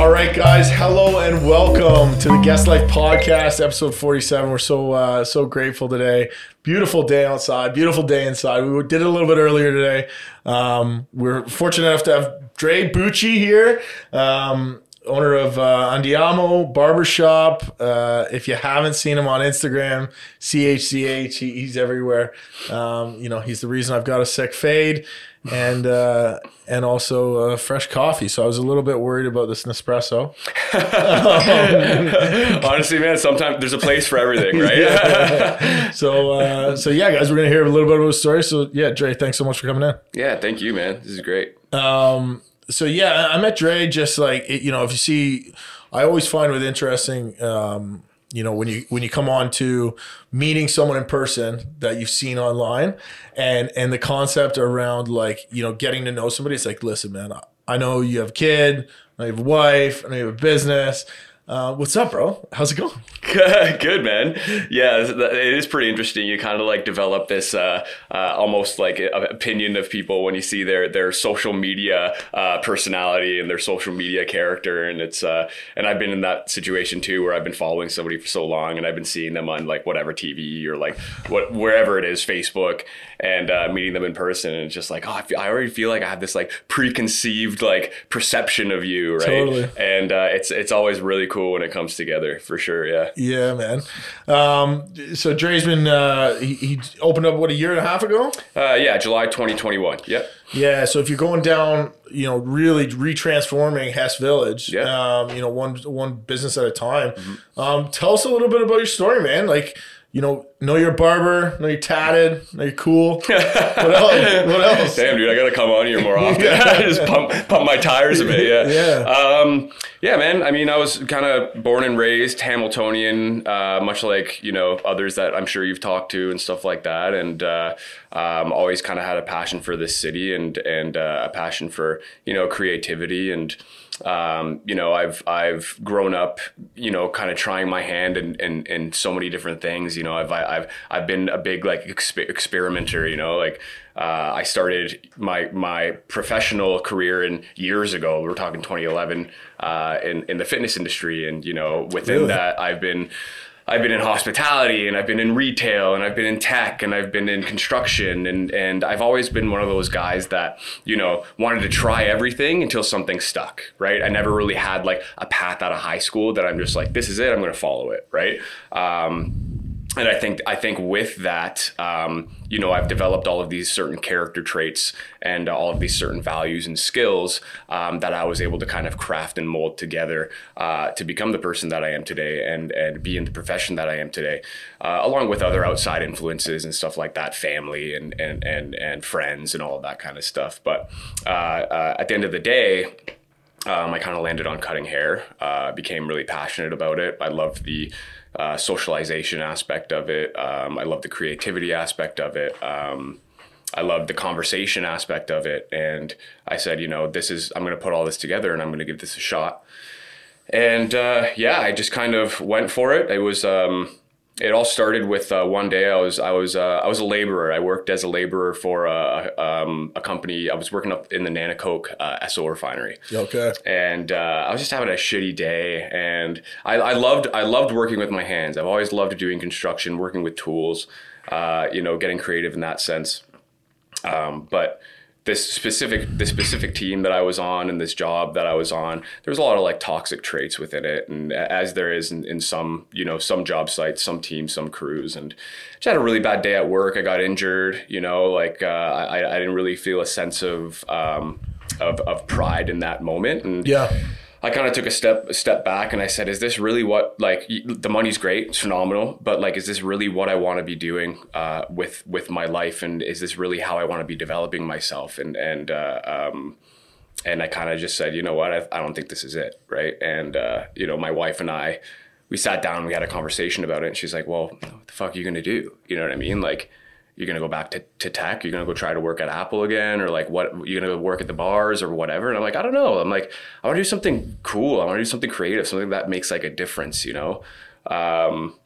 All right, guys. Hello and welcome to the Guest Life Podcast, episode forty-seven. We're so uh, so grateful today. Beautiful day outside. Beautiful day inside. We did it a little bit earlier today. Um, we're fortunate enough to have Dre Bucci here. Um, owner of uh, Andiamo Barbershop. Uh, if you haven't seen him on Instagram, CHCH, he, he's everywhere. Um, you know, he's the reason I've got a sick fade and uh, and also uh, fresh coffee. So I was a little bit worried about this Nespresso. Honestly, man, sometimes there's a place for everything, right? Yeah. so uh, so yeah, guys, we're gonna hear a little bit about the story. So yeah, Dre, thanks so much for coming in. yeah, thank you, man. This is great. Um, so yeah, I met Dre just like it, you know, if you see, I always find with interesting, um, you know, when you when you come on to meeting someone in person that you've seen online, and and the concept around like you know getting to know somebody, it's like, listen, man, I, know you have a kid, I have a wife, I you have a business. Uh, what's up, bro? How's it going? Good, man. Yeah, it is pretty interesting. You kind of like develop this uh, uh, almost like opinion of people when you see their their social media uh, personality and their social media character, and it's uh, and I've been in that situation too, where I've been following somebody for so long, and I've been seeing them on like whatever TV or like what wherever it is, Facebook, and uh, meeting them in person, and it's just like, oh, I, feel, I already feel like I have this like preconceived like perception of you, right? Totally. And it's it's always really cool cool when it comes together for sure. Yeah. Yeah, man. Um, so Dre's been uh, he, he, opened up what a year and a half ago. Uh, yeah, July 2021. Yep. Yeah. So if you're going down, you know, really retransforming Hess Village, yeah. Um, you know, one one business at a time. Mm-hmm. Um, tell us a little bit about your story, man. Like you know, know you're barber, know you're tatted, know you're cool. What else? What else? Damn, dude, I gotta come on here more often. yeah. Just pump, pump my tires a bit. Yeah. Yeah. Um, yeah, man. I mean, I was kind of born and raised Hamiltonian, uh, much like you know others that I'm sure you've talked to and stuff like that, and uh, um, always kind of had a passion for this city and and uh, a passion for you know creativity and um, you know, I've I've grown up, you know, kind of trying my hand in, in, in so many different things. You know, I've I've I've been a big like exp- experimenter. You know, like uh, I started my my professional career in years ago. We're talking 2011 uh, in in the fitness industry, and you know, within really? that, I've been I've been in hospitality and I've been in retail and I've been in tech and I've been in construction and and I've always been one of those guys that you know wanted to try everything until something stuck right? I never really had like a path out of high school that I'm just like this is it I'm to follow it right? Um, and I think I think with that, um, you know, I've developed all of these certain character traits and all of these certain values and skills um, that I was able to kind of craft and mold together uh, to become the person that I am today and and be in the profession that I am today, uh, along with other outside influences and stuff like that, family and and and and friends and all of that kind of stuff. But uh, uh at the end of the day. Um, I kind of landed on cutting hair, uh, became really passionate about it. I loved the uh, socialization aspect of it. Um, I love the creativity aspect of it. Um, I love the conversation aspect of it. And I said, you know, this is, I'm going to put all this together and I'm going to give this a shot. And uh, yeah, I just kind of went for it. It was, um, it all started with uh, one day I was I was uh, I was a laborer. I worked as a laborer for a, um, a company. I was working up in the Nanticoke uh, Esso refinery. Okay. And uh, I was just having a shitty day, and I, I, loved I loved working with my hands. I've always loved doing construction, working with tools. Uh, you know, getting creative in that sense. Um, but this specific this specific team that I was on and this job that I was on, there was a lot of like toxic traits within it, and as there is in, in some you know some job sites, some teams, some crews, and I just had a really bad day at work. I got injured, you know, like uh, I I didn't really feel a sense of um, of of pride in that moment, and yeah I kind of took a step a step back and I said, is this really what like the money's great, it's phenomenal, but like, is this really what I want to be doing uh, with with my life, and is this really how I want to be developing myself? And and uh, um, and I kind of just said, you know what, I, I, don't think this is it, right? And uh, you know, my wife and I, we sat down, we had a conversation about it, and she's like, well, what the fuck are you gonna do? You know what I mean? Like you're gonna go back to, to tech? You're gonna go try to work at apple again? Or like what you're gonna go work at the bars or whatever? And i'm like i don't know. I'm like i want to do something cool. I want to do something creative something that makes like a difference you know? Um,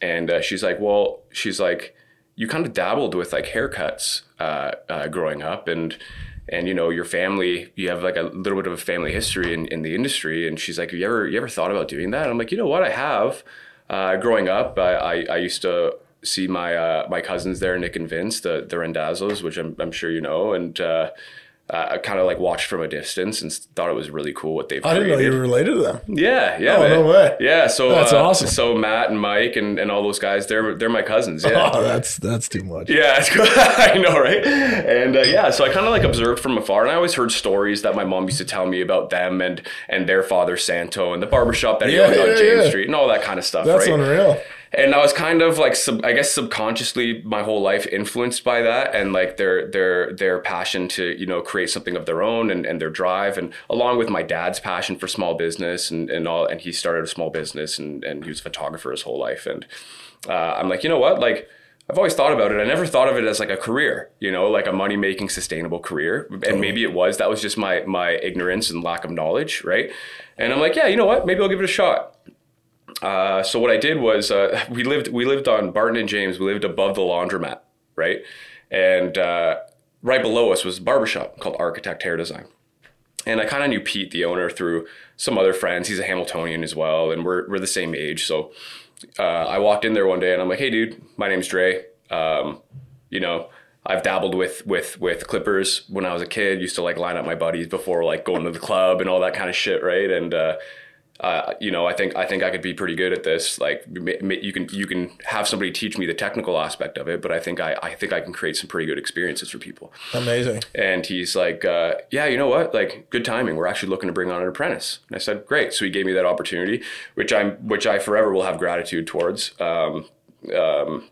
and uh, she's like well she's like you kind of dabbled with like haircuts uh, uh, growing up and and you know your family you have like a little bit of a family history in, in the industry. And she's like you ever you ever thought about doing that? I'm like you know what? I have. Uh, growing up I, I, I used to see my uh, my cousins there nick and vince the the rendazos which i'm, I'm sure you know and uh, uh, I kind of like watched from a distance and thought it was really cool what they've I didn't know you were related to them. Yeah, yeah. Oh, man. no way. Yeah, so That's uh, awesome. So Matt and Mike and, and all those guys, they're they're my cousins. Yeah. Oh, that's that's too much. Yeah, it's cool. I know, right? And uh, yeah, so I kind of like observed from afar, and I always heard stories that my mom used to tell me about them and and their father Santo and the barbershop that he Yeah, owned on James yeah. Street and all that kind of stuff, That's right? unreal. And I was kind of like, sub, I guess, subconsciously, my whole life influenced by that, and like their their their passion to you know create something of their own, and, and their drive, and along with my dad's passion for small business, and and all, and he started a small business, and and he was a photographer his whole life, and uh, I'm like, you know what, like. I've always thought about it. I never thought of it as like a career, you know, like a money making sustainable career. And maybe it was. That was just my my ignorance and lack of knowledge, right? And I'm like, yeah, you know what? Maybe I'll give it a shot. Uh, so what I did was uh, we lived we lived on Barton and James. We lived above the laundromat, right? And uh, right below us was a barbershop called Architect Hair Design. And I kind of knew Pete, the owner, through some other friends. He's a Hamiltonian as well, and we're we're the same age. So uh, I walked in there one day, and I'm like, "Hey, dude, my name's Dre. Um, you know, I've dabbled with with with clippers when I was a kid. Used to like line up my buddies before like going to the club and all that kind of shit, right? And uh, you know, I think I think I could be pretty good at this. Like, you can you can have somebody teach me the technical aspect of it, but I think I I think I can create some pretty good experiences for people. Amazing. And he's like, uh, yeah, you know what? Like, good timing. We're actually looking to bring on an apprentice. And I said, great. So he gave me that opportunity, which I'm, which I forever will have gratitude towards. Um, um,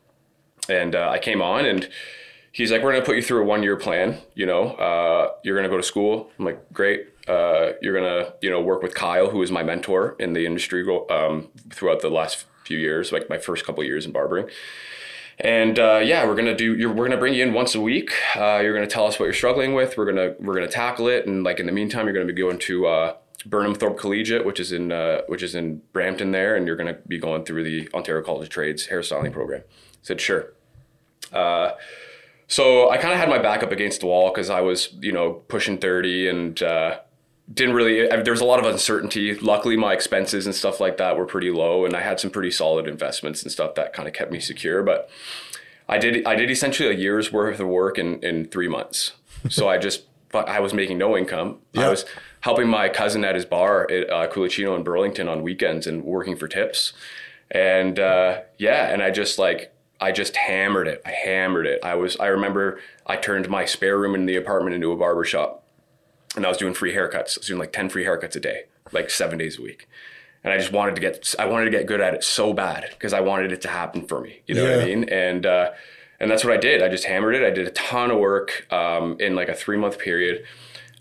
and uh, I came on, and he's like, we're going to put you through a one year plan. You know, uh, you're going to go to school. I'm like, great. Uh, you're to, you know, work with Kyle, who is my mentor in the industry um, throughout the last few years, like my first couple years in barbering. And uh, yeah, we're gonna do. We're gonna bring you in once a week. Uh, you're gonna tell us what you're struggling with. We're gonna we're gonna tackle it. And like in the meantime, you're gonna be going to uh, Burnham Thorpe Collegiate, which is in uh, which is in Brampton there, and you're gonna be going through the Ontario College of Trades hairstyling program. I said sure. Uh, so I kind of had my back up against the wall because I was you know pushing thirty and. Didn't really I, there was a lot of uncertainty. Luckily my expenses and stuff like that were pretty low and i had some pretty solid investments and stuff that kind of kept me secure but i did i did essentially a year's worth of work in in three months. So i just but i was making no income. Yeah. i was helping my cousin at his bar at uh, Culicino in burlington on weekends and working for tips. And uh, yeah and i just like i just hammered it. I hammered it. I was i remember i turned my spare room in the apartment into a barber shop and I was doing free haircuts. I was doing like 10 free haircuts a day, like seven days a week. And I just wanted to get, I wanted to get good at it so bad because I wanted it to happen for me. You know what I mean? And, uh, and that's what I did. I just hammered it. I did a ton of work um, in like a three month period.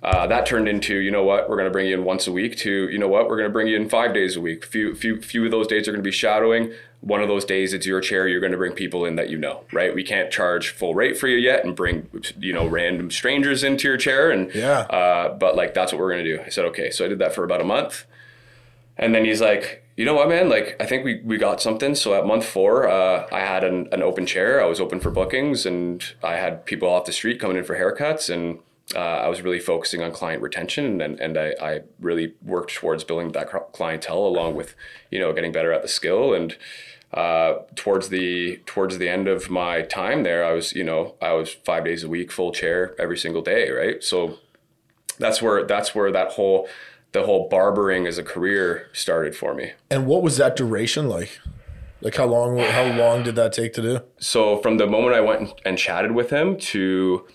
Uh, that turned into, you know what, we're going to bring you in once a week to, you know what, we're going to bring you in five days a week. Few, few, few of those days are going to be shadowing. One of those days, it's your chair. You're going to bring people in that you know, right? We can't charge full rate for you yet and bring, you know, random strangers into your chair. And Yeah. uh, but like that's what we're gonna do. I said okay. So I did that for about a month, and then he's like, you know what, man? Like I think we we got something. So at month four, uh, I had an, an open chair. I was open for bookings, and I had people off the street coming in for haircuts, and uh, I was really focusing on client retention, and and I, I really worked towards building that clientele along with you know getting better at the skill and. Uh, towards the towards the end of my time there, I was you know I was five days a week, full chair every single day, right? So that's where that's where that whole the whole barbering as a career started for me. And what was that duration like? Like how long? How long did that take to do? So from the moment I went and chatted with him to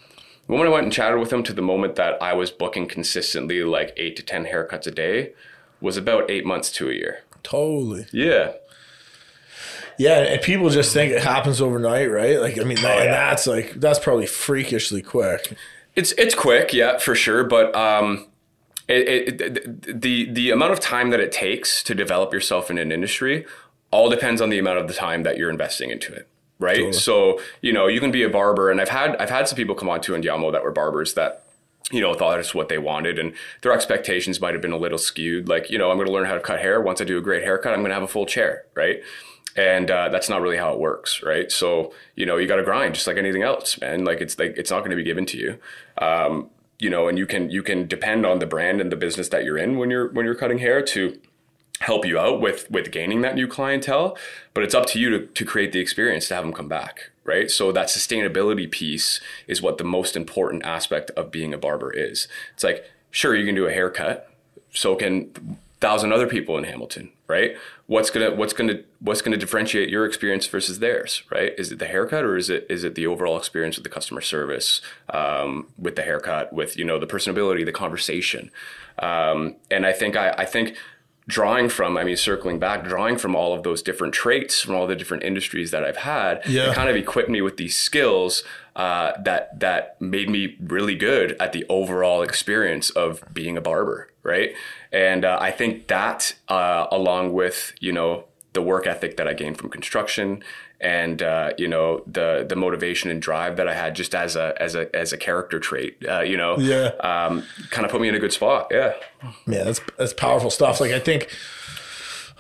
the moment I went and chatted with him to the moment that I was booking consistently like eight to ten haircuts a day was about eight months to a year. Totally. Yeah. Yeah, and people just think it happens overnight, right? Like, I mean, that, and yeah. that's like that's probably freakishly quick. It's it's quick, yeah, for sure. But um, it, it, the the amount of time that it takes to develop yourself in an industry all depends on the amount of the time that you're investing into it, right? So you know you can be a barber, and I've had I've had some people come on to Andiamo that were barbers that you know thought it's what they wanted, and their expectations might have been a little skewed. Like you know I'm going to learn how to cut hair. Once I do a great haircut, I'm going to have a full chair, right? And uh, that's not really how it works right? So you know you got to grind just like anything else man. Like it's like it's not going to be given to you. Um, you know, and you can you can depend on the brand and the business that you're in when you're when you're cutting hair to help you out with with gaining that new clientele but it's up to you to, to create the experience to have them come back right? So that sustainability piece is what the most important aspect of being a barber is. It's like sure you can do a haircut. So can thousand other people in hamilton right? What's gonna what's gonna what's gonna differentiate your experience versus theirs right? Is it the haircut or is it is it the overall experience with the customer service um, with the haircut with you know the personability the conversation? Um, and i think I, I think drawing from i mean circling back drawing from all of those different traits from all the different industries that i've had Yeah. it kind of equipped me with these skills uh, that that made me really good at the overall experience of being a barber right and uh, i think that uh, along with you know the work ethic that i gained from construction and uh, you know the the motivation and drive that I had just as a as a as a character trait, uh, you know, Yeah. um, kind of put me in a good spot. Yeah, Man, that's that's powerful stuff. Like I think,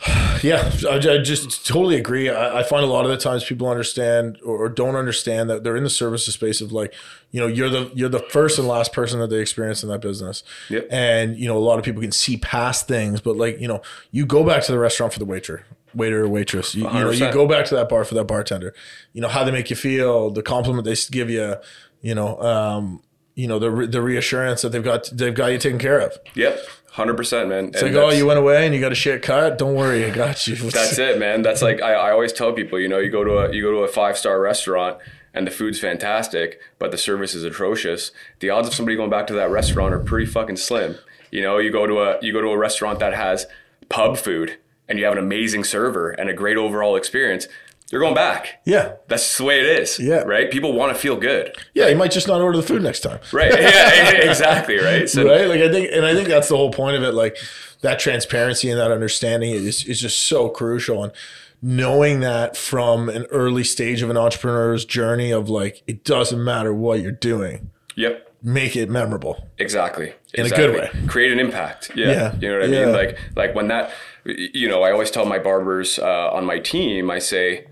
yeah, I, I just totally agree. I, I find a lot of the times people understand or, or don't understand that they're in the services space of like, you know, you're the you're the first and last person that they experience in that business. Yep. And you know, a lot of people can see past things, but like, you know, you go back to the restaurant for the waiter, waiter or waitress. You, you know, you go back to that bar for that bartender. You know how they make you feel, the compliment they give you. You know, um, you know the the reassurance that they've got they've got you taken care of. yep, hundred percent, man. It's like, oh, you went away and you got a shit cut. Don't worry, I got you. That's it, man. That's like I, I always tell people, you know, you go to a you go to a five star restaurant and the food's fantastic, but the service is atrocious. The odds of somebody going back to that restaurant are pretty fucking slim. You know, you go to a you go to a restaurant that has pub food and you have an amazing server and a great overall experience, you're going back. Yeah, That's just the way it is. Yeah. Right? People want to feel good. yeah. You might just not order the food next time. Right. Yeah, exactly. Right. So right? Like I think, and I think that's the whole point of it. Like that transparency and that understanding is is just so crucial. And knowing that from an early stage of an entrepreneur's journey of like it doesn't matter what you're doing, Yep. make it memorable. Exactly. In a good way. Create an impact. Yeah. Yeah. You know what I Yeah. mean? Like like when that you know, I always tell my barbers uh, on my team, I say,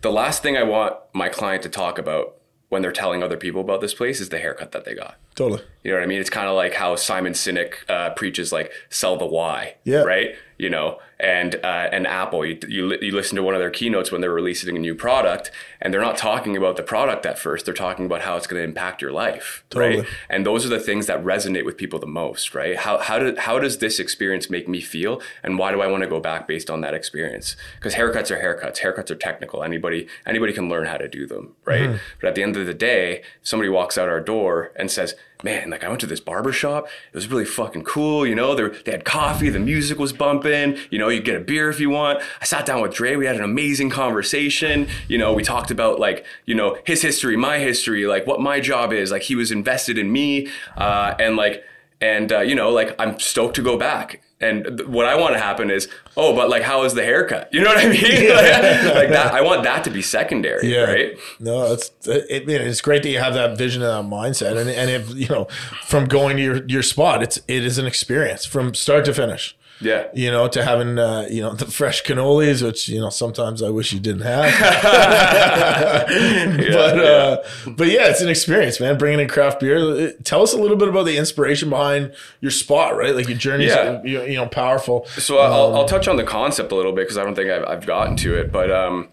the last thing I want my client to talk about when they're telling other people about this place is the haircut that they got. Totally. You know what I mean? It's kind of like how Simon Sinek uh, preaches, like sell the why. Yeah. Right. You know, and uh, and Apple, you, you you listen to one of their keynotes when they're releasing a new product, and they're not talking about the product at first. They're talking about how it's going to impact your life. Totally. Right. And those are the things that resonate with people the most. Right. How how did how does this experience make me feel, and why do I want to go back based on that experience? Because haircuts are haircuts. Haircuts are technical. Anybody anybody can learn how to do them. Right. But at the end of the day, somebody walks out our door and says man, like I went to this barber shop. It was really fucking cool. You know, they, they had coffee, the music was bumping. You know, you get a beer if you want. I sat down with Dre. We had an amazing conversation. You know, we talked about like, you know, his history, my history, like what my job is. Like he was invested in me. Uh, and like, and uh, you know, like I'm stoked to go back. And th- what I want to happen is, oh, but like, how is the haircut? You know what I mean? like, like that. I want that to be secondary, Yeah. right? No, it's it, it's great that you have that vision and that mindset, and and if you know from going to your your spot, it's it is an experience from start to finish. Yeah. You know, to having uh, you know the fresh cannolis, which you know sometimes I wish you didn't have. but yeah. uh, but yeah, it's an experience, man. Bringing in craft beer. Tell us a little bit about the inspiration behind your spot, right? Like your journey, Yeah. you, you know, powerful. So I'll, I'll touch on the concept a little bit because I don't think I've, I've gotten to it. But um,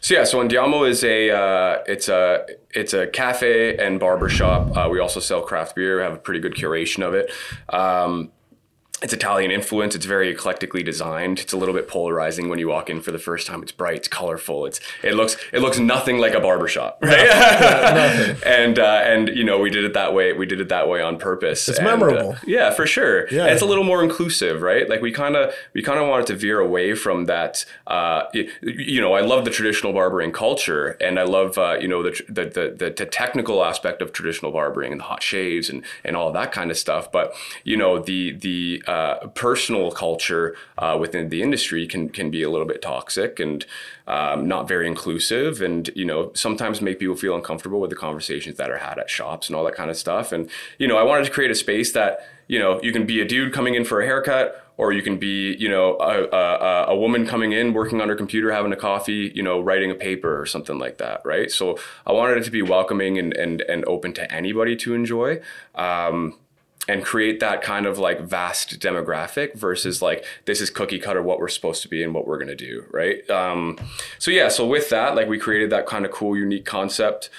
so yeah, so Andiamo is a uh, it's a it's a cafe and barber shop. Uh, we also sell craft beer. We have a pretty good curation of it. Um, it's Italian influence. It's very eclectically designed. It's a little bit polarizing when you walk in for the first time. It's bright. It's colorful. It's it looks it looks nothing like a barbershop, right? and uh, and you know we did it that way. We did it that way on purpose. It's And, uh, memorable. yeah, for sure. Yeah. And it's a little more inclusive, right? Like we kind of we kind of wanted to veer away from that. Uh, y- you know, I love the traditional barbering culture, and I love uh, you know the the the the technical aspect of traditional barbering and the hot shaves and and all that kind of stuff. But you know, the the uh, personal culture uh, within the industry can can be a little bit toxic and um, not very inclusive, and you know sometimes make people feel uncomfortable with the conversations that are had at shops and all that kind of stuff. And you know, I wanted to create a space that you know you can be a dude coming in for a haircut or you can be, you know, a, a, a woman coming in, working on her computer, having a coffee, you know, writing a paper or something like that, right? So I wanted it to be welcoming and and, and open to anybody to enjoy. Um, and create that kind of like vast demographic versus like this is cookie cutter what we're supposed to be and what we're going to do right um, so yeah so with that like we created that kind of cool unique concept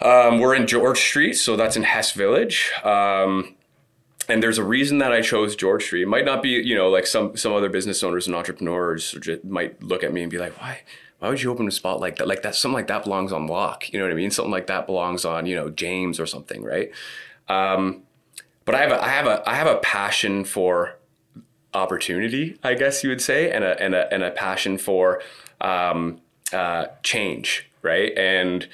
um, we're in george street so that's in hess village um, and there's a reason that I chose George Street. It might not be, you know, like some some other business owners and entrepreneurs might look at me and be like, why? Why would you open a spot like that? Like that, something like that belongs on Walk. You know what I mean? Something like that belongs on, you know, James or something, right? Um, but I have a, I have a, I have a passion for opportunity, I guess you would say, and a, and a, and a passion for um, uh, change, right? And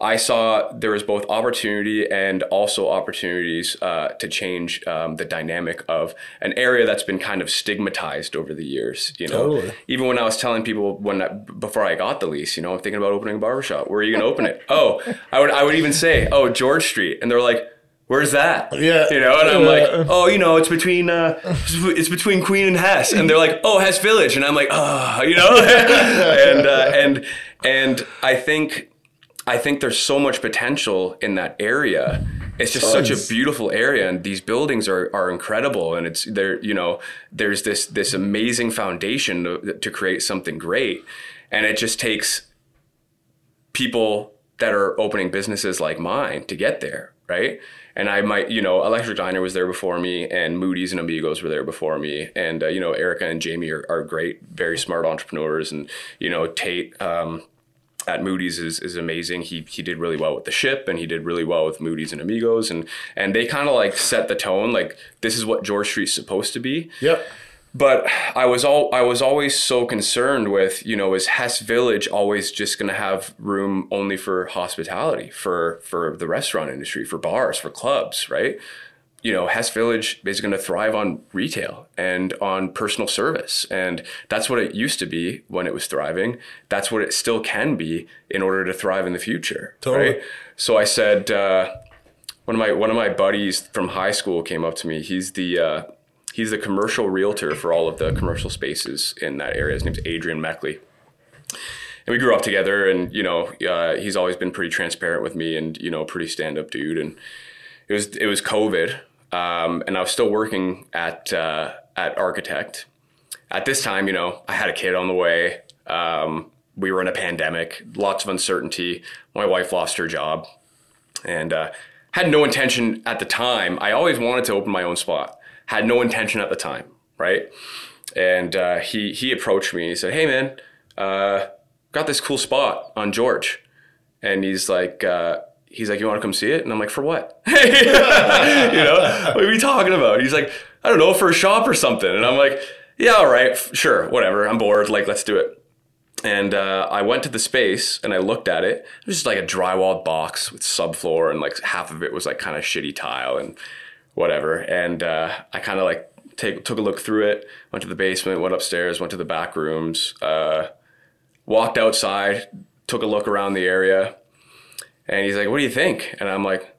I saw there was both opportunity and also opportunities uh, to change um, the dynamic of an area that's been kind of stigmatized over the years. You know, totally. even when I was telling people when I, before I got the lease, you know, I'm thinking about opening a barbershop. Where are you going to open it? Oh, I would I would even say, oh, George Street, and they're like. Where's that? Yeah, you know, and I'm like, oh, you know, it's between uh, it's between Queen and Hess, and they're like, oh, Hess Village, and I'm like, oh, you know, and uh, and and I think I think there's so much potential in that area. It's just Tons. such a beautiful area, and these buildings are are incredible. And it's there, you know, there's this this amazing foundation to, to create something great, and it just takes people that are opening businesses like mine to get there, right? And I might, you know, Electric Diner was there before me, and Moody's and Amigos were there before me, and uh, you know, Erica and Jamie are, are great, very smart entrepreneurs, and you know, Tate. Um, at Moody's is, is amazing. He he did really well with the ship and he did really well with Moody's and Amigos and and they kind of like set the tone like this is what George Street's supposed to be. Yep. But I was all I was always so concerned with, you know, is Hess Village always just gonna have room only for hospitality, for for the restaurant industry, for bars, for clubs, right? you know, Hess Village is going to thrive on retail and on personal service. And that's what it used to be when it was thriving. That's what it still can be in order to thrive in the future. Totally. Right? So I said, uh, one of my one of my buddies from high school came up to me. He's the uh, he's the commercial realtor for all of the commercial spaces in that area. His name's Adrian Meckley. And we grew up together, and you know, uh, he's always been pretty transparent with me, and you know, a pretty stand up dude. And it was it was COVID, um, and I was still working at uh, at Architect. At this time, you know, I had a kid on the way. Um, we were in a pandemic, lots of uncertainty. My wife lost her job, and uh, had no intention at the time. I always wanted to open my own spot. Had no intention at the time, right? And uh, he he approached me. And he said, "Hey, man, uh, got this cool spot on George," and he's like uh, he's like, "You want to come see it?" And I'm like, "For what?" you know, what are we talking about? He's like, "I don't know, for a shop or something." And I'm like, "Yeah, all right, sure, whatever. I'm bored. Like, let's do it." And uh, I went to the space and I looked at it. It was just like a drywalled box with subfloor, and like half of it was like kind of shitty tile and whatever. And uh, I kind of like take, took a look through it, went to the basement, went upstairs, went to the back rooms, uh, walked outside, took a look around the area, and he's like, "What do you think?" And I'm like,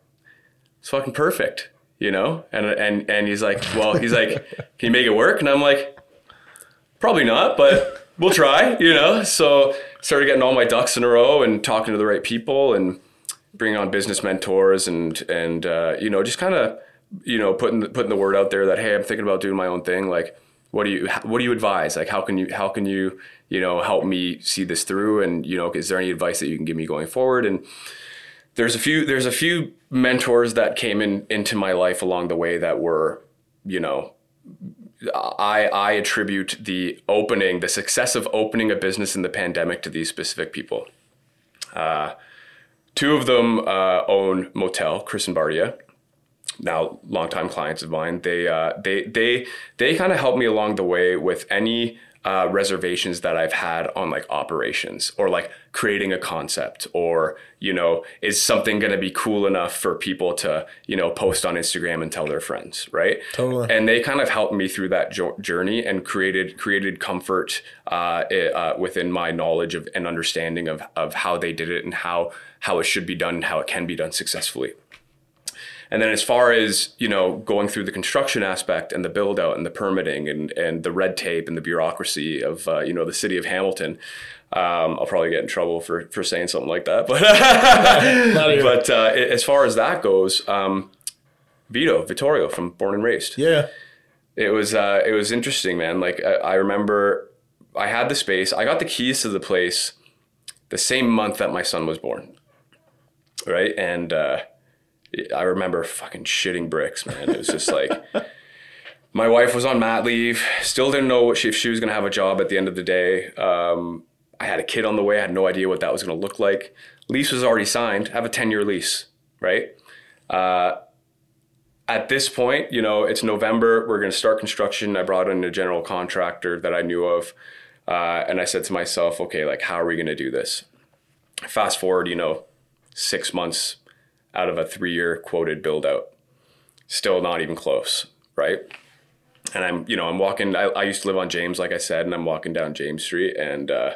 "It's fucking perfect." You know, and and and he's like, well, he's like, can you make it work? And I'm like, probably not, but we'll try. You know, so started getting all my ducks in a row and talking to the right people and bringing on business mentors and and uh, you know just kind of you know putting the, putting the word out there that hey, I'm thinking about doing my own thing. Like, what do you what do you advise? Like, how can you how can you you know help me see this through? And you know, is there any advice that you can give me going forward? And there's a few there's a few mentors that came in into my life along the way that were you know I I attribute the opening the success of opening a business in the pandemic to these specific people. Uh, two of them uh, own Motel, Chris and Bardia. Now, longtime clients of mine. They uh, they they they kind of helped me along the way with any uh, reservations that I've had on like operations or like creating a concept or, you know, is something going to be cool enough for people to, you know, post on Instagram and tell their friends, right? Totally. And they kind of helped me through that jo- journey and created created comfort uh, uh, within my knowledge of and understanding of of how they did it and how how it should be done and how it can be done successfully. And then as far as, you know, going through the construction aspect and the build out and the permitting and, and the red tape and the bureaucracy of, uh, you know, the city of Hamilton, um, I'll probably get in trouble for, for saying something like that. But, but uh, as far as that goes, um, Vito Vittorio from Born and Raised. Yeah. It was uh, it was interesting, man. Like I, I remember, I had the space. I got the keys to the place the same month that my son was born. Right, and uh, I remember fucking shitting bricks, man. It was just like. My wife was on mat leave. Still didn't know what she, if she was going to have a job at the end of the day. Um, I had a kid on the way. I had no idea what that was going to look like. Lease was already signed. I have a 10 year lease, right? Uh, at this point, you know, it's November. We're going to start construction. I brought in a general contractor that I knew of. Uh, and I said to myself, okay, like, how are we going to do this? Fast forward, you know, six months out of a three year quoted build out. Still not even close, right? And I'm, you know, I'm walking, I, I used to live on James, like I said, and I'm walking down James Street and, uh,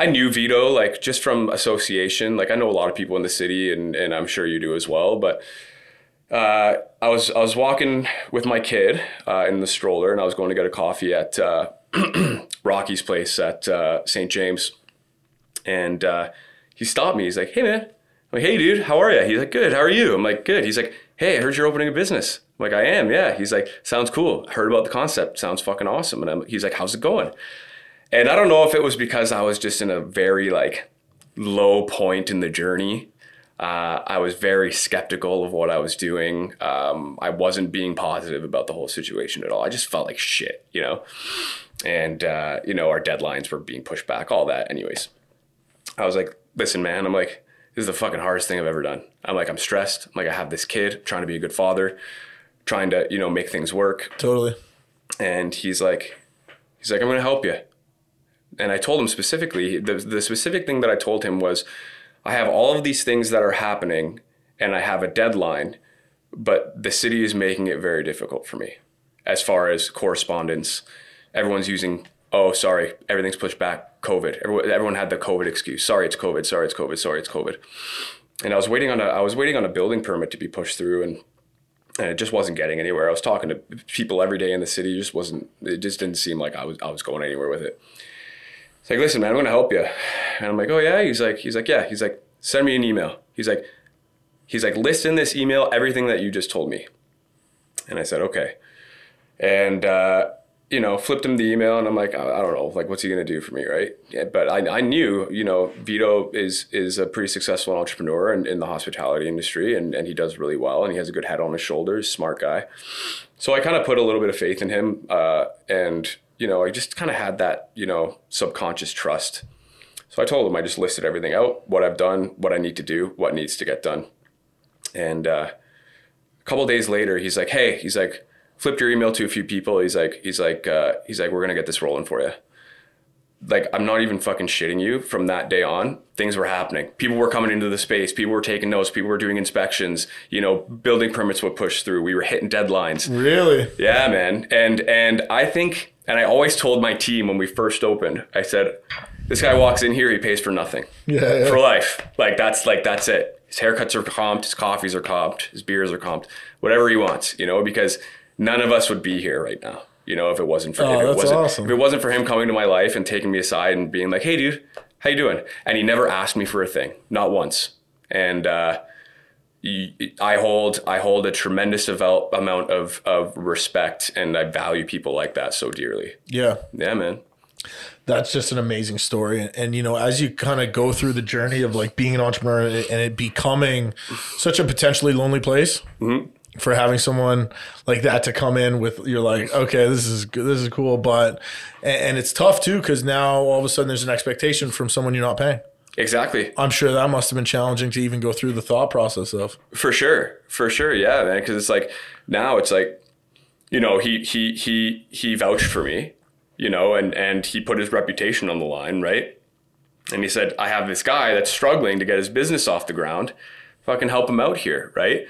I knew Vito like just from association. Like I know a lot of people in the city, and and I'm sure you do as well. But uh, I was I was walking with my kid uh, in the stroller, and I was going to get a coffee at uh, Rocky's place at uh, St. James, and uh, he stopped me. He's like, "Hey man," I'm like, "Hey dude, how are you?" He's like, "Good. How are you?" I'm like, "Good." He's like, "Hey, I heard you're opening a business." I'm like, "I am." Yeah. He's like, "Sounds cool. Heard about the concept. Sounds fucking awesome." And I'm, he's like, "How's it going?" And I don't know if it was because I was just in a very like low point in the journey. Uh, I was very skeptical of what I was doing. Um, I wasn't being positive about the whole situation at all. I just felt like shit, you know. And uh, you know, our deadlines were being pushed back, all that. Anyways, I was like, "Listen, man, I'm like, this is the fucking hardest thing I've ever done. I'm like, I'm stressed. I'm like, I have this kid, trying to be a good father, trying to, you know, make things work." Totally. And he's like, he's like, "I'm gonna help you." and I told him specifically the the specific thing that I told him was I have all of these things that are happening and I have a deadline, but the city is making it very difficult for me as far as correspondence. Everyone's using oh sorry everything's pushed back COVID. Everyone, had the COVID excuse. Sorry it's COVID. Sorry it's COVID. Sorry it's COVID. And I was waiting on a I was waiting on a building permit to be pushed through and and it just wasn't getting anywhere. I was talking to people every day in the city. It just wasn't. It just didn't seem like I was. I was going anywhere with it. It's like, listen, man, I'm gonna help you. And I'm like, oh yeah. He's like, he's like, yeah. He's like, send me an email. He's like, he's like, list in this email everything that you just told me. And I said, okay. And uh, you know, flipped him the email, and I'm like, I, I don't know, like, what's he gonna do for me, right? Yeah, but I, I knew, you know, Vito is is a pretty successful entrepreneur in, in the hospitality industry, and and he does really well, and he has a good head on his shoulders, smart guy. So I kind of put a little bit of faith in him, uh, and you know, I just kind of had that, you know, subconscious trust. So I told him I just listed everything out, what I've done, what I need to do, what needs to get done. And uh, a couple days later, he's like, "Hey," he's like, flipped your email to a few people. He's like, he's like, uh, he's like, we're gonna get this rolling for you. Like, I'm not even fucking shitting you. From that day on, things were happening. People were coming into the space. People were taking notes. People were doing inspections. You know, building permits would push through. We were hitting deadlines. Really? Yeah, man. And and I think, and I always told my team when we first opened, I said, this guy walks in here, he pays for nothing Yeah. yeah. for life. Like that's like that's it. His haircuts are comped, his coffees are comped, his beers are comped, whatever he wants, you know, because none of us would be here right now, you know, if it wasn't for Oh, if it wasn't awesome. if it wasn't for him coming to my life and taking me aside and being like, "Hey, dude, how you doing?" And he never asked me for a thing, not once. And uh, I hold I hold a tremendous amount of of respect, and I value people like that so dearly. yeah. Yeah, man. that's just an amazing story and, and you know as you kind of go through the journey of like being an entrepreneur and it becoming such a potentially lonely place for having someone like that to come in with you're like okay this is good this is cool but and, and it's tough too because now all of a sudden there's an expectation from someone you're not paying Exactly. i'm sure that must have been challenging to even go through the thought process of For sure, for sure, yeah, man. Because it's like now it's like, you know, he he he he vouched for me, you know, and and he put his reputation on the line, right? And he said, I have this guy that's struggling to get his business off the ground. Fucking help him out here, right?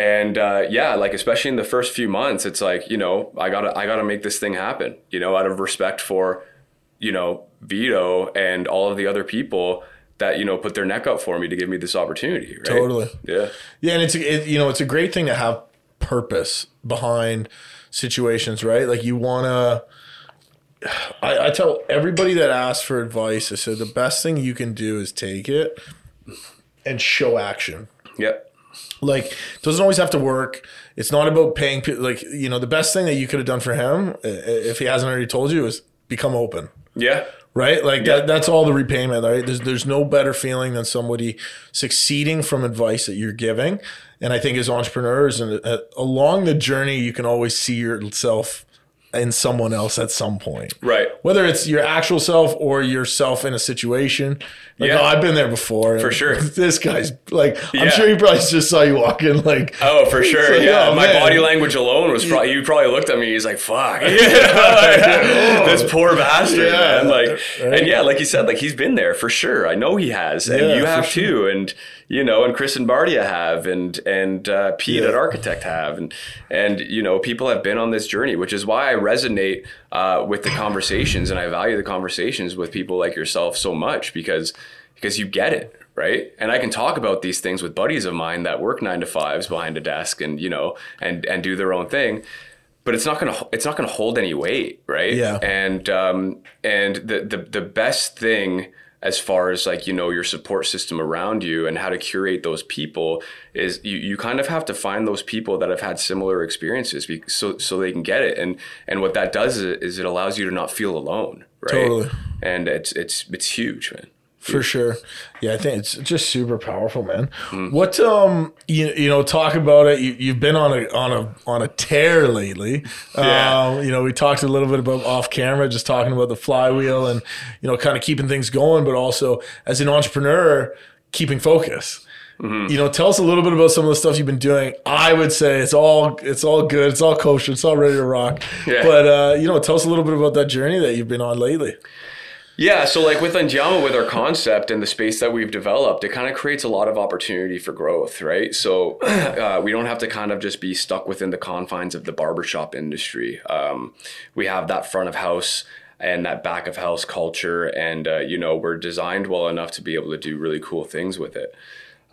And uh, yeah, like especially in the first few months, it's like you know I gotta I gotta make this thing happen, you know, out of respect for, you know, Vito and all of the other people that you know put their neck up for me to give me this opportunity, right? Totally. Yeah. Yeah, and it's it, you know it's a great thing to have purpose behind situations, right? Like you want to. I, I tell everybody that asks for advice, I said the best thing you can do is take it and show action. Yep. Like it doesn't always have to work. It's not about paying pe- like you know the best thing that you could have done for him if he hasn't already told you is become open. Yeah. Right, like that, that's all the repayment. Right, there's there's no better feeling than somebody succeeding from advice that you're giving, and I think as entrepreneurs and uh, along the journey, you can always see yourself in someone else at some point Right. whether it's your actual self or yourself in a situation. Like, Yeah. oh, I've been there before. For sure. This guy's like, I'm sure he probably just saw you walking. like, Oh, for sure. Like, yeah. oh, My man. body language alone was probably, you probably looked at me. He's like, fuck. this poor bastard, Yeah. man. Like, Right. and yeah, like you said, like he's been there for sure. I know he has. And Yeah, you have sure. too. And, you know, and Chris and Bardia have, and, and, uh, Pete Yeah. at Architect have. And, and, you know, people have been on this journey, which is why I resonate, uh, with the conversations and I value the conversations with people like yourself so much because, because you get it right? And i can talk about these things with buddies of mine that work nine to fives behind a desk and you know and and do their own thing but it's not gonna it's not gonna hold any weight right? Yeah. and um and the the, the best thing as far as like you know your support system around you and how to curate those people is you, you kind of have to find those people that have had similar experiences so so they can get it. And and what that does is, is it allows you to not feel alone right? Totally. and it's it's it's huge man for sure. Yeah, I think it's just super powerful, man. Hmm. What um you you know talk about it. You, you've been on a on a on a tear lately. Yeah. Um, you know, we talked a little bit about off camera, just talking about the flywheel and you know kind of keeping things going, but also as an entrepreneur, keeping focus. Mm-hmm. You know, tell us a little bit about some of the stuff you've been doing. I would say it's all it's all good, it's all kosher, it's all ready to rock. Yeah. But uh, you know, tell us a little bit about that journey that you've been on lately. Yeah, so like with Andiamo, with our concept and the space that we've developed, it kind of creates a lot of opportunity for growth, right? So uh, we don't have to kind of just be stuck within the confines of the barbershop industry. Um, we have that front of house and that back of house culture, and uh, you know we're designed well enough to be able to do really cool things with it.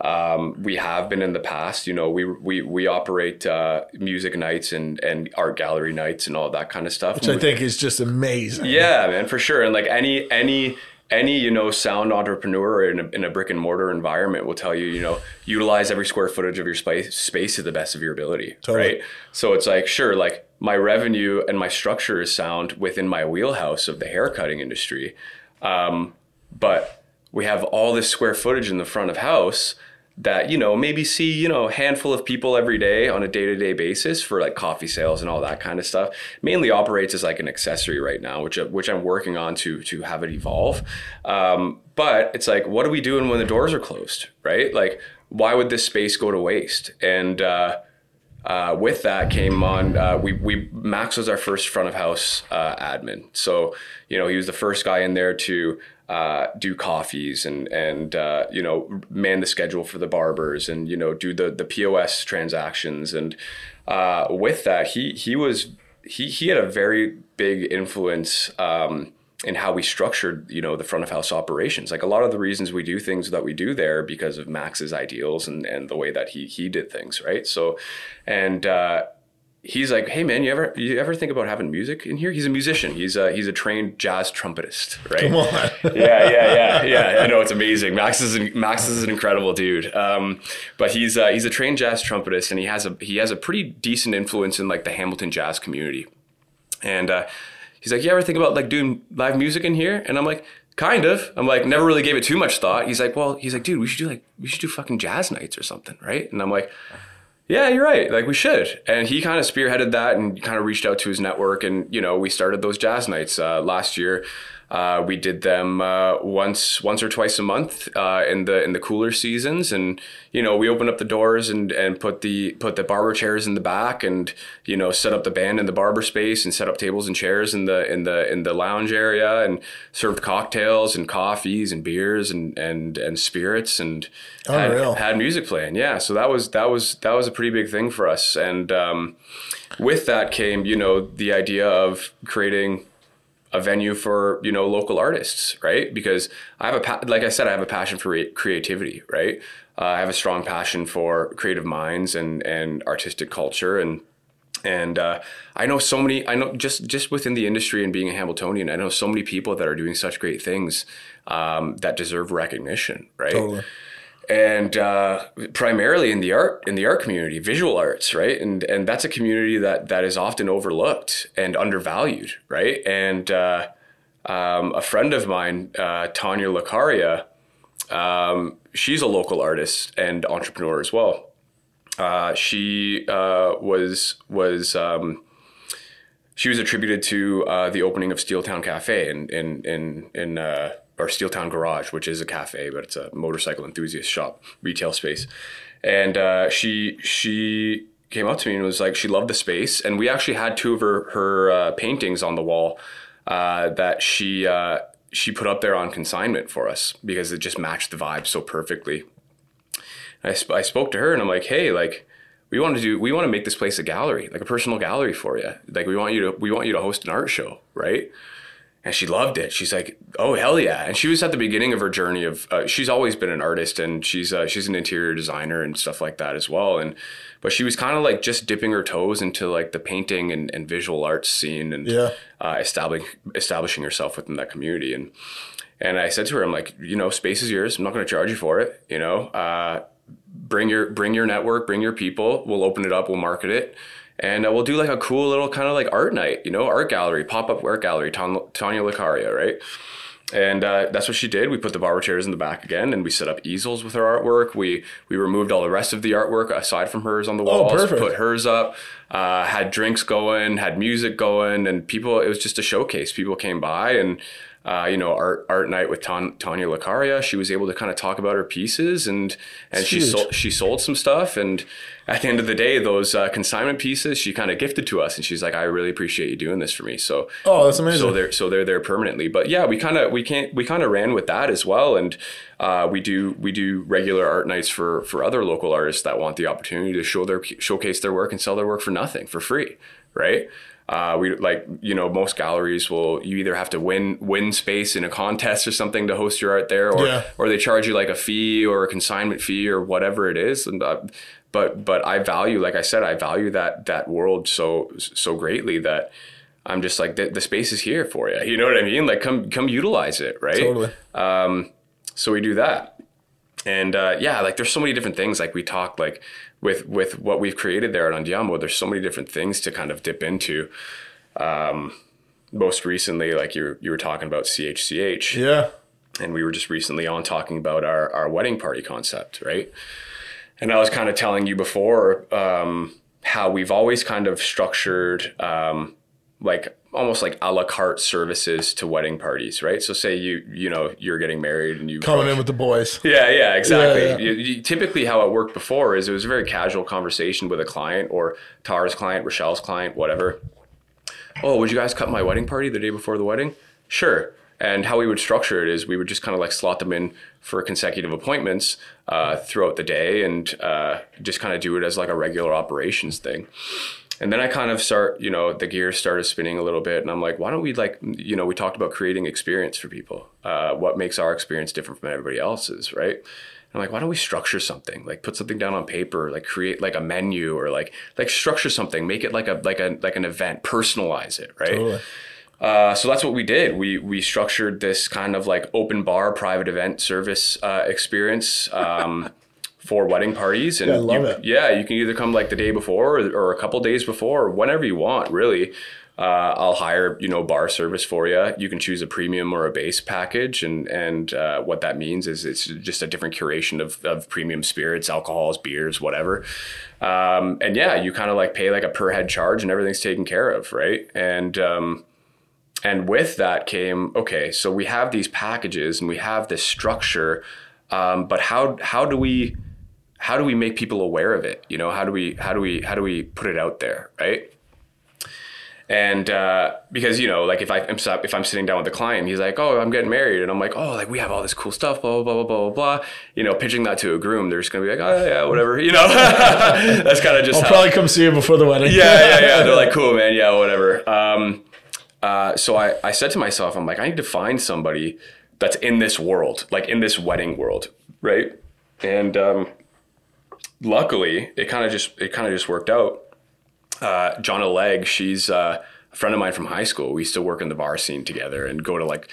Um, we have been in the past, you know, we we we operate uh, music nights and and art gallery nights and all that kind of stuff. Which I think is just amazing. Yeah, man, for sure. And like any any any you know sound entrepreneur in a, in a brick and mortar environment will tell you you know utilize every square footage of your space space to the best of your ability Totally. right so it's like sure like my revenue and my structure is sound within my wheelhouse of the haircutting industry um, but we have all this square footage in the front of house that you know maybe see you know a handful of people every day on a day-to-day basis for like coffee sales and all that kind of stuff. Mainly operates as like an accessory right now which which i'm working on to to have it evolve. Um, but it's like what are we doing when the doors are closed right? Like why would this space go to waste? And uh, uh, with that came on uh, we, we max was our first front of house uh, admin. So you know he was the first guy in there to uh, do coffees and and uh, you know man the schedule for the barbers and you know do the the pos transactions and uh, with that he he was he he had a very big influence um, in how we structured, you know, the front of house operations. Like a lot of the reasons we do things that we do there because of Max's ideals and, and the way that he he did things, right? So, and uh, he's like, hey man, you ever you ever think about having music in here? He's a musician. He's a he's a trained jazz trumpetist, right? Come on. yeah, yeah, yeah, yeah. I know it's amazing. Max is an, Max is an incredible dude. Um, but he's uh, he's a trained jazz trumpetist, and he has a he has a pretty decent influence in like the Hamilton jazz community. And uh, he's like, "You ever think about like doing live music in here?" And I'm like, "Kind of." I'm like, never really gave it too much thought. He's like, "Well, he's like, dude, we should do like we should do fucking jazz nights or something, right?" And I'm like. Yeah, you're right. Like we should. And he kind of spearheaded that and kind of reached out to his network. And you know, we started those jazz nights uh, last year. Uh, we did them uh, once, once or twice a month uh, in the in the cooler seasons, and you know we opened up the doors and and put the put the barber chairs in the back, and you know set up the band in the barber space, and set up tables and chairs in the in the in the lounge area, and served cocktails and coffees and beers and and and spirits, and had, had music playing. Yeah, so that was that was that was a pretty big thing for us, and um, with that came you know the idea of creating a venue for you know local artists, right? Because I have a like I said, I have a passion for re- creativity, right? Uh, I have a strong passion for creative minds and and artistic culture and. And uh, I know so many. I know just just within the industry and being a Hamiltonian, I know so many people that are doing such great things um, that deserve recognition, right? Totally. And uh, primarily in the art in the art community, visual arts, right? And and that's a community that that is often overlooked and undervalued, right? And uh, um, a friend of mine, uh, Tanya Lucaria, um, she's a local artist and entrepreneur as well. Uh, she uh, was was um, she was attributed to uh, the opening of Steeltown Cafe in in in in uh, or Steeltown Garage, which is a cafe, but it's a motorcycle enthusiast shop retail space. And uh, she she came up to me and was like, she loved the space, and we actually had two of her her uh, paintings on the wall uh, that she uh, she put up there on consignment for us because it just matched the vibe so perfectly. I, sp- I spoke to her and I'm like, hey, like we want to do we want to make this place a gallery like a personal gallery for you like we want you to we want you to host an art show right and she loved it. She's like oh hell yeah. And she was at the beginning of her journey of uh, she's always been an artist and she's uh, she's an interior designer and stuff like that as well. And but she was kind of like just dipping her toes into like the painting and, and visual arts scene and Yeah. uh, establishing establishing herself within that community. And and I said to her I'm like you know space is yours. I'm not going to charge you for it you know? Uh, bring your bring your network, bring your people. We'll open it up, we'll market it, and uh, we'll do like a cool little kind of like art night, you know, art gallery, pop up art gallery, Tan- Tanya Lucaria, right? And uh, that's what she did. We put the barber chairs in the back again, and we set up easels with her artwork. We we removed all the rest of the artwork aside from hers on the walls. perfect. Put hers up. Uh, had drinks going, had music going, and people. It was just a showcase. People came by and. Uh, you know, art art night with Tan- Tanya Lucaria. She was able to kind of talk about her pieces, and and she huge. sold she sold some stuff. And at the end of the day, those uh, consignment pieces she kind of gifted to us, and she's like, "I really appreciate you doing this for me." So Oh, that's amazing. so they're so they're there permanently. But yeah, we kind of we can't we kind of ran with that as well, and uh, we do we do regular art nights for for other local artists that want the opportunity to show their showcase their work and sell their work for nothing for free, right? Uh, we like you know most galleries will you either have to win win space in a contest or something to host your art there, or Yeah. or they charge you like a fee or a consignment fee or whatever it is, and. Uh, but but I value, like I said, I value that that world so so greatly that I'm just like the, the space is here for you. You know what I mean? Like come come utilize it, right? Totally. Um, so we do that, and uh, yeah, like there's so many different things. Like we talk like with with what we've created there at Andiamo. There's so many different things to kind of dip into. Um, most recently, like you were- you were talking about CHCH Yeah. and we were just recently on talking about our, our wedding party concept, right? And I was kind of telling you before um, how we've always kind of structured um, like almost like a la carte services to wedding parties, right? So say you you know you're getting married and you Coming in with the boys. yeah, yeah, exactly. Yeah, yeah. You, you- typically, how it worked before is it was a very casual conversation with a client or Tara's client, Rochelle's client, whatever. Oh, would you guys cut my wedding party the day before the wedding? Sure. And how we would structure it is we would just kind of like slot them in for consecutive appointments uh, throughout the day and uh, just kind of do it as like a regular operations thing. And then I kind of start, you know, the gears started spinning a little bit, and I'm like, why don't we like, you know, we talked about creating experience for people. Uh, what makes our experience different from everybody else's, right? I'm like, why don't we structure something? Like put something down on paper, like create like a menu or like like structure something, make it like a like a like an event, personalize it, right? Totally. Uh, so that's what we did. We we structured this kind of like open bar private event service uh, experience um, for wedding parties. And Yeah, I love you, it. Yeah, you can either come like the day before or, or a couple days before, or whenever you want. Really, uh, I'll hire you know bar service for you. You can choose a premium or a base package, and and uh, what that means is it's just a different curation of, of premium spirits, alcohols, beers, whatever. Um, and yeah, you kind of like pay like a per head charge, and everything's taken care of, right? And um, and with that came okay so we have these packages and we have this structure um, but how how do we how do we make people aware of it you know how do we how do we how do we put it out there right and uh, because you know like if I am if I'm sitting down with a client he's like oh I'm getting married and I'm like oh like we have all this cool stuff blah blah blah blah blah blah you know pitching that to a groom they're just gonna be like oh yeah whatever you know that's kind of just I'll how, probably come see you before the wedding. yeah, yeah, yeah. They're like, cool, man. Yeah, whatever. Um, uh, so I, I said to myself, I'm like, I need to find somebody that's in this world, like in this wedding world, right? And um, luckily, it kind of just it kind of just worked out. Uh, Jonna Legg, she's uh, a friend of mine from high school. We used to work in the bar scene together and go to like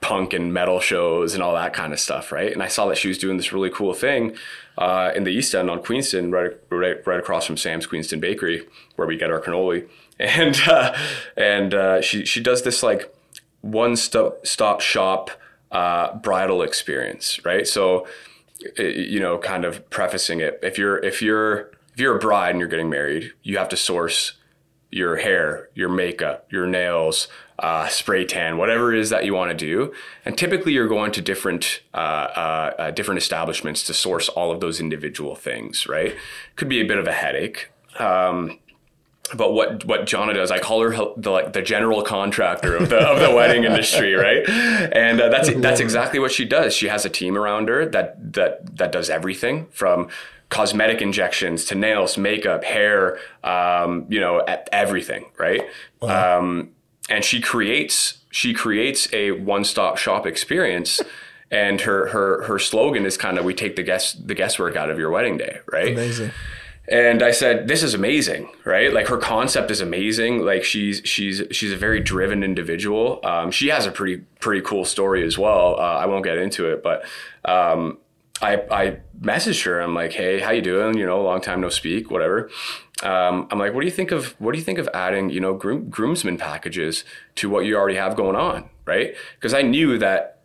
punk and metal shows and all that kind of stuff, right? And I saw that she was doing this really cool thing uh, in the East End on Queenston, right, right, right across from Sam's Queenston Bakery, where we get our cannoli. And uh, and uh, she she does this like one stop stop shop uh, bridal experience, right? So you know, kind of prefacing it, if you're if you're if you're a bride and you're getting married, you have to source your hair, your makeup, your nails, uh, spray tan, whatever it is that you want to do. And typically, you're going to different uh, uh, uh, different establishments to source all of those individual things. Right? Could be a bit of a headache. Um, but what what Jonna does, I call her the like the general contractor of the of the wedding industry, right? And uh, that's that's exactly what she does. She has a team around her that that that does everything from cosmetic injections to nails, makeup, hair, um, you know, everything, right? Wow. Um, and she creates she creates a one stop shop experience. and her her her slogan is kind of we take the guess the guesswork out of your wedding day, right? Amazing. And I said, "This is amazing, right? Like her concept is amazing. Like she's she's she's a very driven individual. Um, she has a pretty pretty cool story as well. Uh, I won't get into it, but um, I I messaged her. I'm like, hey, how you doing? You know, long time no speak, whatever. Um, I'm like, what do you think of what do you think of adding, you know, groom, groomsmen packages to what you already have going on, right? Because I knew that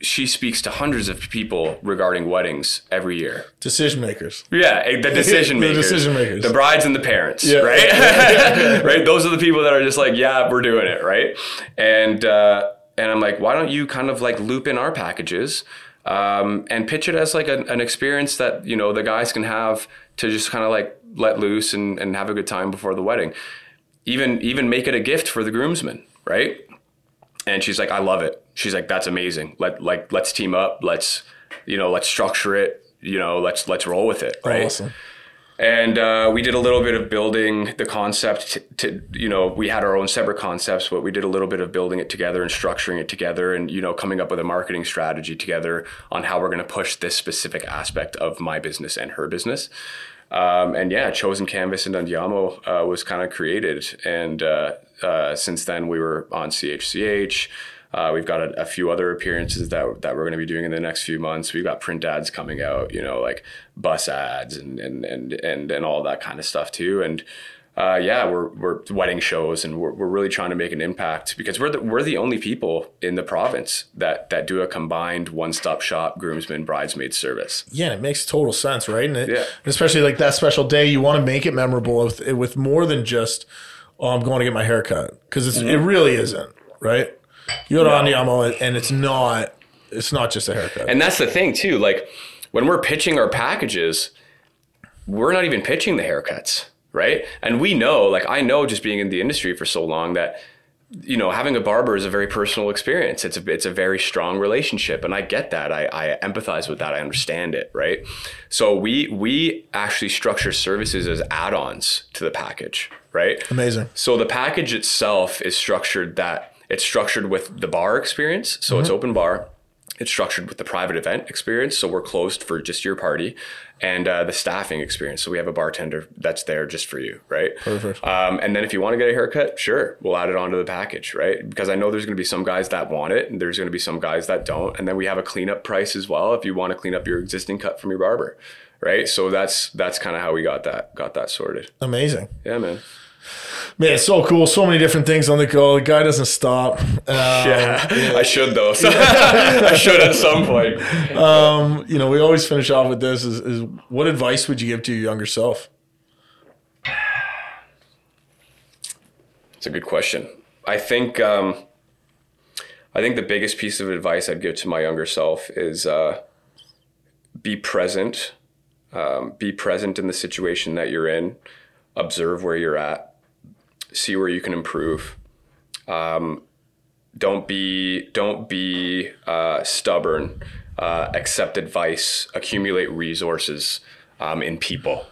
she speaks to hundreds of people regarding weddings every year. Decision makers. Yeah, eh, the decision makers. the decision makers. The brides and the parents, yeah. right? right? Those are the people that are just like, yeah, we're doing it, right? And uh, and I'm like, why don't you kind of like loop in our packages? um, and pitch it as like a, an experience that you know the guys can have to just kind of like let loose and, and have a good time before the wedding. Even even make it a gift for the groomsmen, right? And she's like, I love it. She's like, that's amazing. Let like let's team up. Let's you know let's structure it. You know let's let's roll with it, right? Awesome and uh, we did a little bit of building the concept to, to, you know we had our own separate concepts but we did a little bit of building it together and structuring it together and you know coming up with a marketing strategy together on how we're going to push this specific aspect of my business and her business um, and yeah chosen canvas and Andiamo uh, was kind of created and uh, uh, since then we were on chch uh, we've got a, a, few other appearances that that we're going to be doing in the next few months. We've got print ads coming out, you know, like bus ads and and and and, and all that kind of stuff too. And uh, yeah, we're we're wedding shows, and we're, we're really trying to make an impact because we're the, we're the only people in the province that that do a combined one stop shop groomsmen bridesmaid service. Yeah, it makes total sense, right? And it, yeah. especially like that special day, you want to make it memorable with with more than just oh, I'm going to get my hair cut because mm-hmm. it really isn't, right? You go to Andiamo and it's not it's not just a haircut. And that's the thing too. Like when we're pitching our packages, we're not even pitching the haircuts, right? And we know, like I know, just being in the industry for so long that you know having a barber is a very personal experience. It's a it's a very strong relationship, and I get that. I, I empathize with that. I understand it, right? So we we actually structure services as add-ons to the package, right? Amazing. So the package itself is structured that it's structured with the bar experience, so mm-hmm. it's open bar. It's structured with the private event experience, so we're closed for just your party, and uh, the staffing experience. So we have a bartender that's there just for you, right? Perfect. Um, and then if you want to get a haircut, sure, we'll add it onto the package, right? Because I know there's going to be some guys that want it, and there's going to be some guys that don't. And then we have a cleanup price as well if you want to clean up your existing cut from your barber, right? So that's that's kind of how we got that got that sorted. Amazing. Yeah, man. Man, it's so cool. So many different things on the go. The guy doesn't stop. Um, yeah, yeah, I should though. So I should at some point. Um, you know, we always finish off with this: is, is what advice would you give to your younger self? It's a good question. I think um, I think the biggest piece of advice I'd give to my younger self is uh, be present. Um, be present in the situation that you're in. Observe where you're at see where you can improve. Um, don't be don't be uh, stubborn. Uh, accept advice. Accumulate resources um, in people.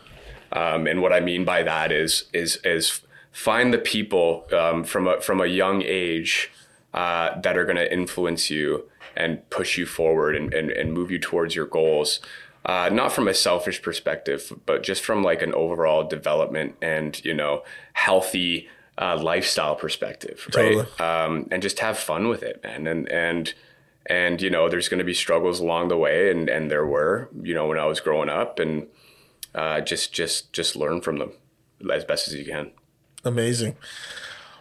Um, and what I mean by that is is is find the people um, from a from a young age uh, that are going to influence you and push you forward and, and, and move you towards your goals. Uh, not from a selfish perspective, but just from like an overall development and you know healthy uh, lifestyle perspective, right? Totally. Um, and just have fun with it, man. And and and you know, there's going to be struggles along the way, and and there were, you know, when I was growing up, and uh, just just just learn from them as best as you can. Amazing.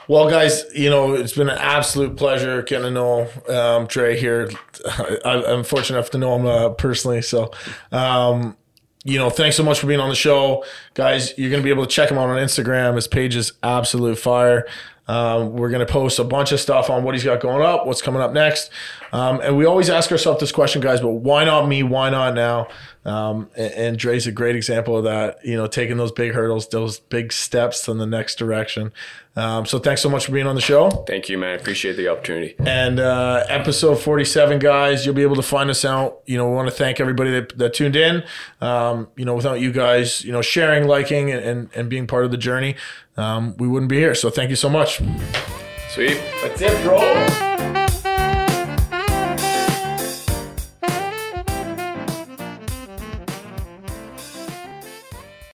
Well, guys, you know, it's been an absolute pleasure getting to know um, here. I, I'm fortunate enough to know him uh, personally. So, um, you know, thanks so much for being on the show. Guys, you're going to be able to check him out on Instagram. His page is absolute fire. Um, we're going to post a bunch of stuff on what he's got going up, what's coming up next. Um, and we always ask ourselves this question, guys, but why not me? Why not now? Um, and, and Dre's a great example of that, you know, taking those big hurdles, those big steps in the next direction. Um, so thanks so much for being on the show. Thank you, man. I appreciate the opportunity. And uh, episode 47, guys, you'll be able to find us out. You know, we want to thank everybody that, that tuned in. Um, you know, without you guys, you know, sharing, liking, and, and, and being part of the journey, um, we wouldn't be here. So thank you so much. Sweet. That's it, bro.